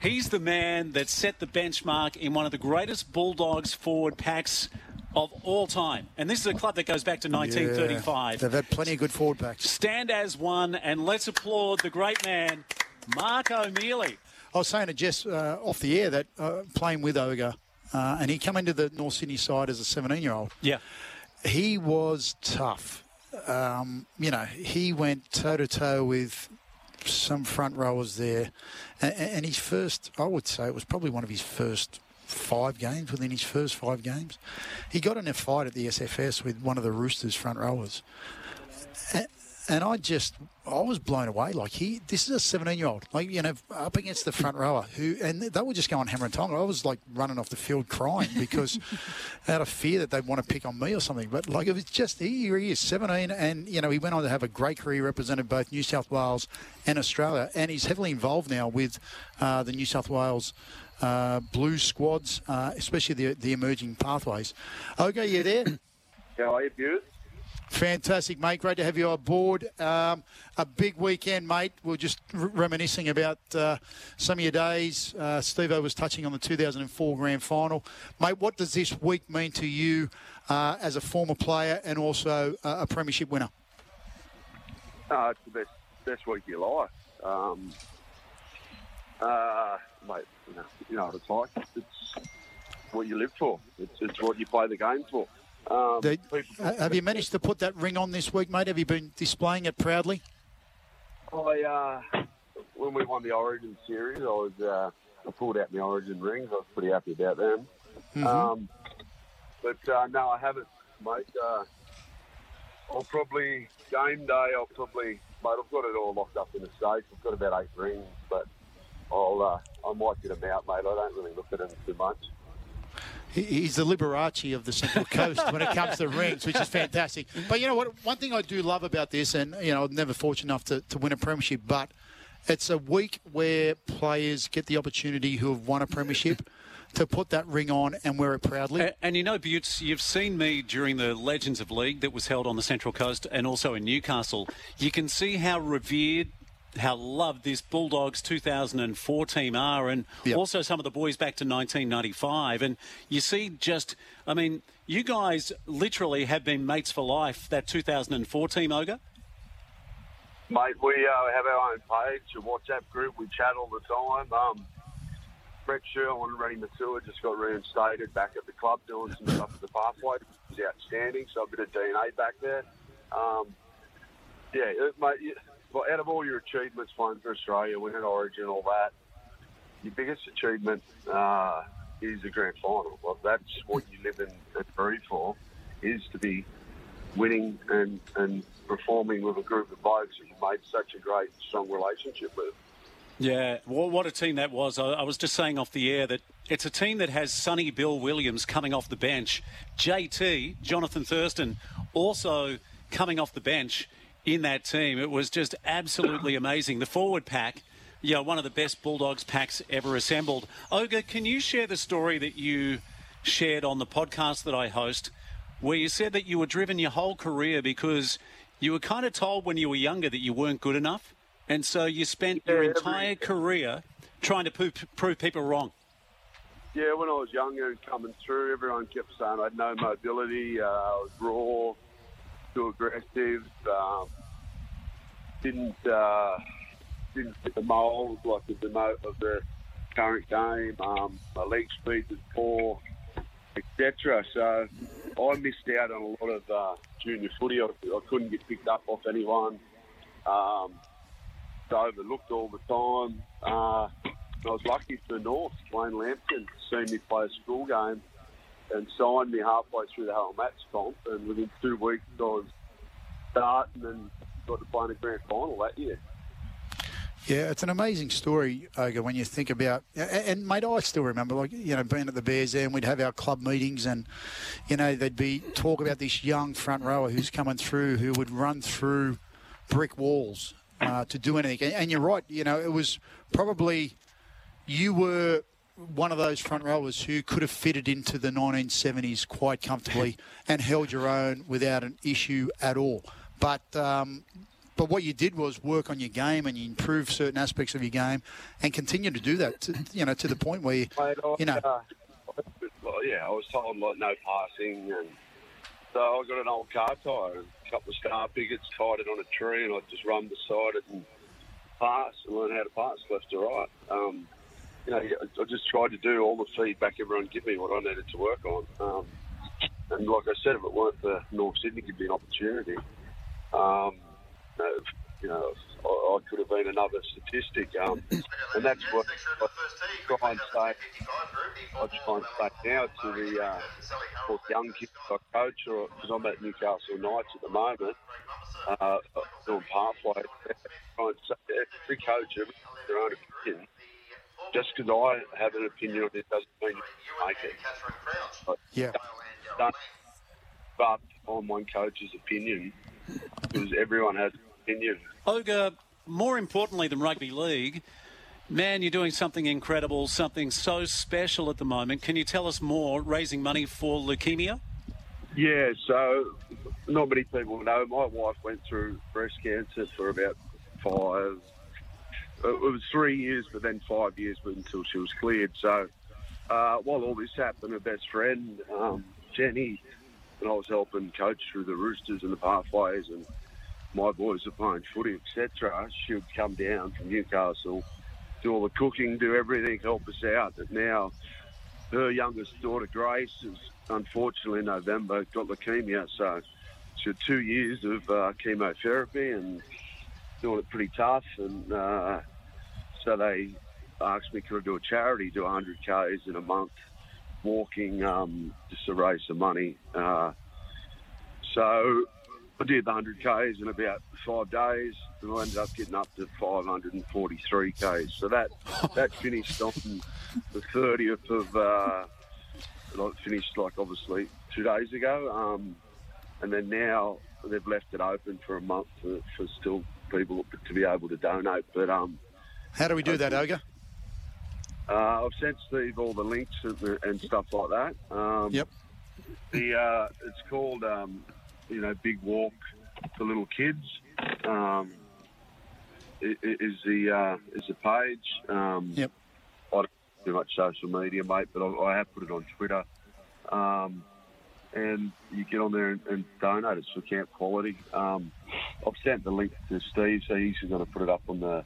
He's the man that set the benchmark in one of the greatest Bulldogs forward packs of all time. And this is a club that goes back to 1935. Yeah, they've had plenty of good forward packs. Stand as one, and let's applaud the great man, Mark O'Meley. I was saying to Jess uh, off the air that uh, playing with Ogre, uh, and he came into the North Sydney side as a 17 year old. Yeah. He was tough. Um, you know, he went toe to toe with some front rowers there. And, and his first, I would say, it was probably one of his first five games within his first five games. He got in a fight at the SFS with one of the Roosters front rowers. And, I just, I was blown away. Like he, this is a 17 year old, like you know, up against the front rower who, and they were just going hammer and tongs. I was like running off the field crying because out of fear that they'd want to pick on me or something. But like it was just he, he is 17, and you know he went on to have a great career, represented both New South Wales and Australia, and he's heavily involved now with uh, the New South Wales. Uh, Blues squads, uh, especially the the emerging pathways. Okay, you there? Yeah, you, Beaut? Fantastic, mate. Great to have you on board. Um, a big weekend, mate. We are just r- reminiscing about uh, some of your days. Uh, Steve was touching on the 2004 grand final. Mate, what does this week mean to you uh, as a former player and also a premiership winner? Uh, it's the best, best week of your life. Um, uh, mate, you know, you know what it's like. It's what you live for. It's, it's what you play the game for. Um, the, have you managed to put that ring on this week, mate? Have you been displaying it proudly? I, uh, when we won the Origin series, I was uh, I pulled out my Origin rings. I was pretty happy about them. Mm-hmm. Um, but uh, no, I haven't, mate. Uh, I'll probably game day. I'll probably, mate. I've got it all locked up in the safe. I've got about eight rings, but I'll uh, I might get them out, mate. I don't really look at them too much he's the Liberace of the Central Coast when it comes to rings, which is fantastic. But you know what? One thing I do love about this, and you know, I'm never fortunate enough to, to win a premiership, but it's a week where players get the opportunity who have won a premiership. to put that ring on and wear it proudly. And, and you know, Butts, you've seen me during the Legends of League that was held on the Central Coast and also in Newcastle. You can see how revered how loved this Bulldogs 2004 team are, and yep. also some of the boys back to 1995. And you see, just I mean, you guys literally have been mates for life. That 2004 team, Ogre. Mate, we uh, have our own page, a WhatsApp group. We chat all the time. Um, Brent Sherwin and Reni Maitua just got reinstated back at the club doing some stuff at the pathway. It's outstanding. So a bit of DNA back there. Um, yeah, mate well, out of all your achievements playing for Australia, winning Origin, all that, your biggest achievement uh, is the grand final. Well, that's what you live in and breathe for, is to be winning and, and performing with a group of blokes that you made such a great, strong relationship with. Yeah, what a team that was. I, I, was just saying off the air that it's a team that has Sonny Bill Williams coming off the bench, JT, Jonathan Thurston, also coming off the bench in that team. It was just absolutely amazing. The forward pack, yeah, one of the best Bulldogs packs ever assembled. Ogre, can you share the story that you shared on the podcast that I host, where you said that you were driven your whole career because you were kind of told when you were younger that you weren't good enough, and so you spent yeah, your entire every, career trying to prove, prove people wrong. Yeah, when I was younger and coming through, everyone kept saying I had no mobility, uh, I was raw, too aggressive. Um, didn't uh, didn't fit the mould like the mold of the current game. Um, my leg speed was poor, etc. So I missed out on a lot of uh, junior footy. I, I, couldn't get picked up off anyone. Um, overlooked all the time. Uh, I was lucky for North. Wayne Lampton seen me play a school game and signed me halfway through the Harold Matthews comp. And within two weeks, I was starting and got to play in a grand final that year. Yeah, it's an amazing story, Ogre, when you think about, and mate, I still remember, like, you know, being at the Bears there and we'd have our club meetings and, you know, there'd be talk about this young front rower who's coming through who would run through brick walls uh, to do anything. And you're right, you know, it was probably, you were one of those front rowers who could have fitted into the 1970s quite comfortably and held your own without an issue at all. But um, but what you did was work on your game and you improved certain aspects of your game, and continue to do that. To, you know, to the point where you, Mate, I, you know. uh, yeah, I was told like no passing, and so I got an old car tyre, and a couple of star pickets, tied it on a tree, and I just run beside it and pass and learn how to pass left to right. Um, you know, I just tried to do all the feedback everyone give me what I needed to work on. Um, and like I said, if it weren't for North Sydney, give me an opportunity. Um, you know, I, I could have been another statistic. Um, and that's what I try and say. I try and say now to the uh, young kids I coach, because I'm at Newcastle Knights at the moment, uh, doing pathway. Try and say every coach has their own opinion. Just because I have an opinion on it doesn't mean you make it. But, Yeah. but on one coach's opinion, because everyone has an opinion. Ogre, more importantly than rugby league, man, you're doing something incredible, something so special at the moment. Can you tell us more? Raising money for leukemia? Yeah, so not many people know. My wife went through breast cancer for about five. It was three years, but then five years until she was cleared. So uh, while all this happened, her best friend um, Jenny and I was helping coach through the Roosters and the pathways, and my boys are playing footy, etc. She would come down from Newcastle, do all the cooking, do everything, help us out. But now her youngest daughter Grace has unfortunately in November got leukemia, so she had two years of uh, chemotherapy and doing it pretty tough. And uh, so they asked me could I do a charity, do 100 k's in a month, walking um, just to raise some money. Uh, so I did the 100 k's in about five days, and I ended up getting up to 543 k's. So that that finished on the 30th of. Uh, I finished like obviously two days ago, um, and then now they've left it open for a month for, for still people to be able to donate. But um, How do we do that, Ogre? uh, I've sent Steve all the links and, and stuff like that. Um, Yep. The uh, it's called um, you know Big Walk for Little Kids. Um, is the uh, is the page? Um, Yep. I don't do much social media, mate, but I, I have put it on Twitter. Um, and you get on there and, and donate. It's for Camp Quality. Um, I've sent the link to Steve, so he's going to put it up on the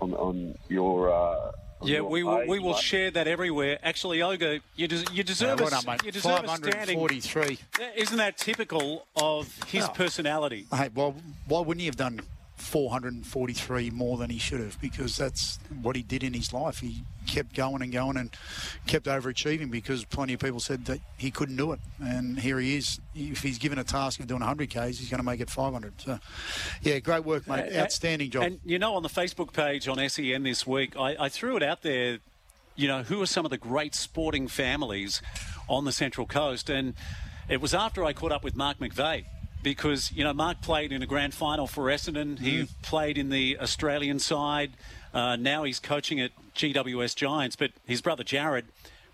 on, on your. Uh, on Yeah, your we will, page, we will mate. share that everywhere. Actually, Ogre, you, des- you deserve, Uh, a, well done, mate. you deserve a standing. 543. Isn't that typical of his Oh. personality? Hey, well, why wouldn't he have done 443 more than he should have? Because that's what he did in his life. He kept going and going and kept overachieving because plenty of people said that he couldn't do it. And here he is. If he's given a task of doing 100 Ks, he's going to make it 500. So, yeah, great work, mate. Uh, Outstanding job. And you know, on the Facebook page on SEN this week, I, I threw it out there. You know, who are some of the great sporting families on the Central Coast? And it was after I caught up with Mark McVeigh because you know Mark played in a grand final for Essendon. He Mm. played in the Australian side. Uh, now he's coaching at GWS Giants. But his brother Jarrad,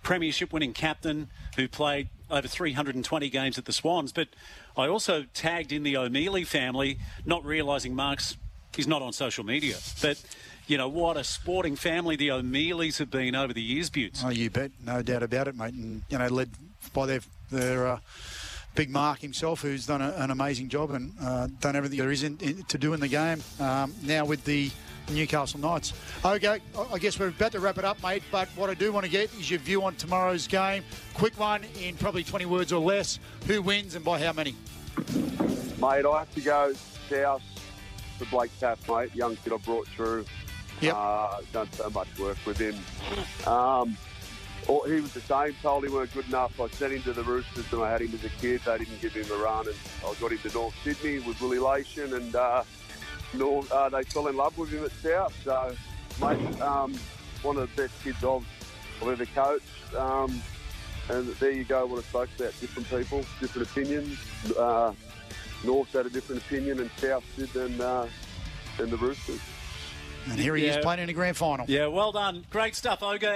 premiership winning captain, who played over 320 games at the Swans. But I also tagged in the O'Meley family, not realising Mark's he's not on social media. But you know what a sporting family the O'Meleys have been over the years, Buttes. Oh, you bet, no doubt about it, mate. And you know, led by their their uh, big Mark himself, who's done a, an amazing job and uh, done everything there is in, in, to do in the game. Um, now with the Newcastle Knights. Okay, I- guess we're about to wrap it up, mate. But what I do want to get is your view on tomorrow's game. Quick one in probably 20 words or less. Who wins and by how many? Mate, I have to go south to Blake Taaffe, mate. Young kid I brought through. Yep. Uh, done so much work with him. Um, or he was the same. Told he weren't good enough. I sent him to the Roosters and I had him as a kid. They didn't give him a run, and I got him to North Sydney with Willie Lation, and uh, North, uh, they fell in love with him at South. So, mate, um, one of the best kids I've, I've ever coached. Um, and there you go. What I spoke about: different people, different opinions. Uh, North had a different opinion, and South did than uh, than the Roosters. And here he Yeah. is playing in a grand final. Yeah, well done. Great stuff, Ogre.